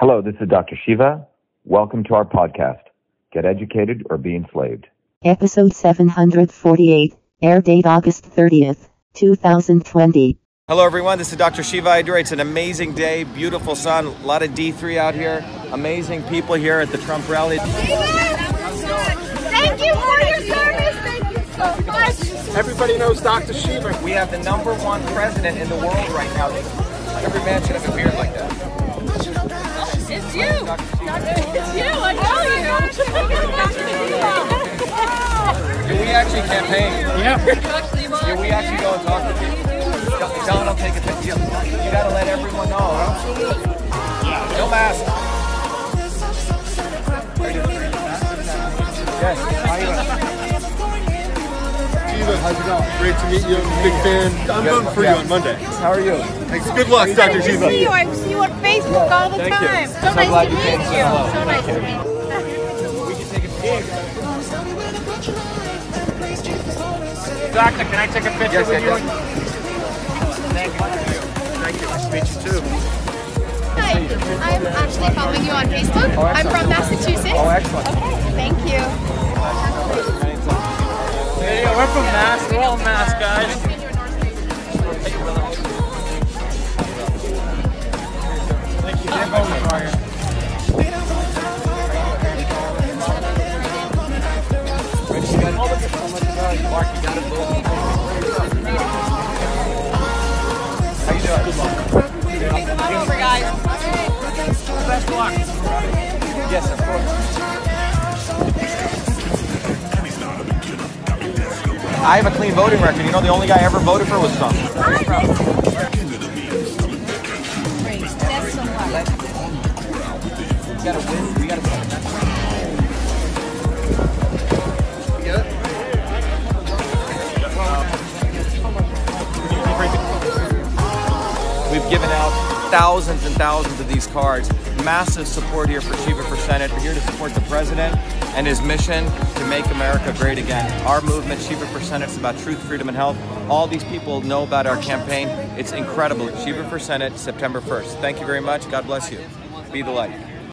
Hello, this is Dr. Shiva. Welcome to our podcast, Get Educated or Be Enslaved. Episode 748, air date August 30th, 2020. Hello, everyone. This is Dr. Shiva Ayyadurai. It's an amazing day, beautiful sun, a lot of D3 out here, amazing people here at the Trump rally. Thank you for your service. Thank you so much. Everybody knows Dr. Shiva. We have the number one president in the world right now. Every man should have a beard like that. It's you. You. I know Yeah, we actually campaign. Yeah. Yeah, we actually go and talk to people. Tell them take a picture. You gotta let everyone know. Huh? No mask. Yes. How you doing? Shiva, how's it going? Great to meet you. Big fan. I'm Good. voting for Yeah. you on Monday. How are you? Thanks. Good luck, Dr. Nice to see you. I see you on Facebook all the Thank you. time. So, So nice glad to you meet came you. to say hello. So nice to meet you. We can take a picture. Doctor, can I take a picture Yes, with yes, you? yes. Thank you. Thank you. Nice to meet you too. Hi, I'm actually following you on Facebook. Oh, I'm from Massachusetts. Oh, excellent. Okay, thank you. Hey, we're from Mass. We're all Mass guys. Thank you. They're voting for. How you doing? Good luck. Come on over, guys. I have a clean voting record. You know, the only guy I ever voted for was Trump. We thousands and thousands of these cards. Massive support here for Shiva for Senate. We're here to support the president and his mission to make America great again. Our movement, Shiva for Senate, is about truth, freedom, and health. All these people know about our campaign. It's incredible. Shiva for Senate, September 1st. Thank you very much. God bless you. Be the light.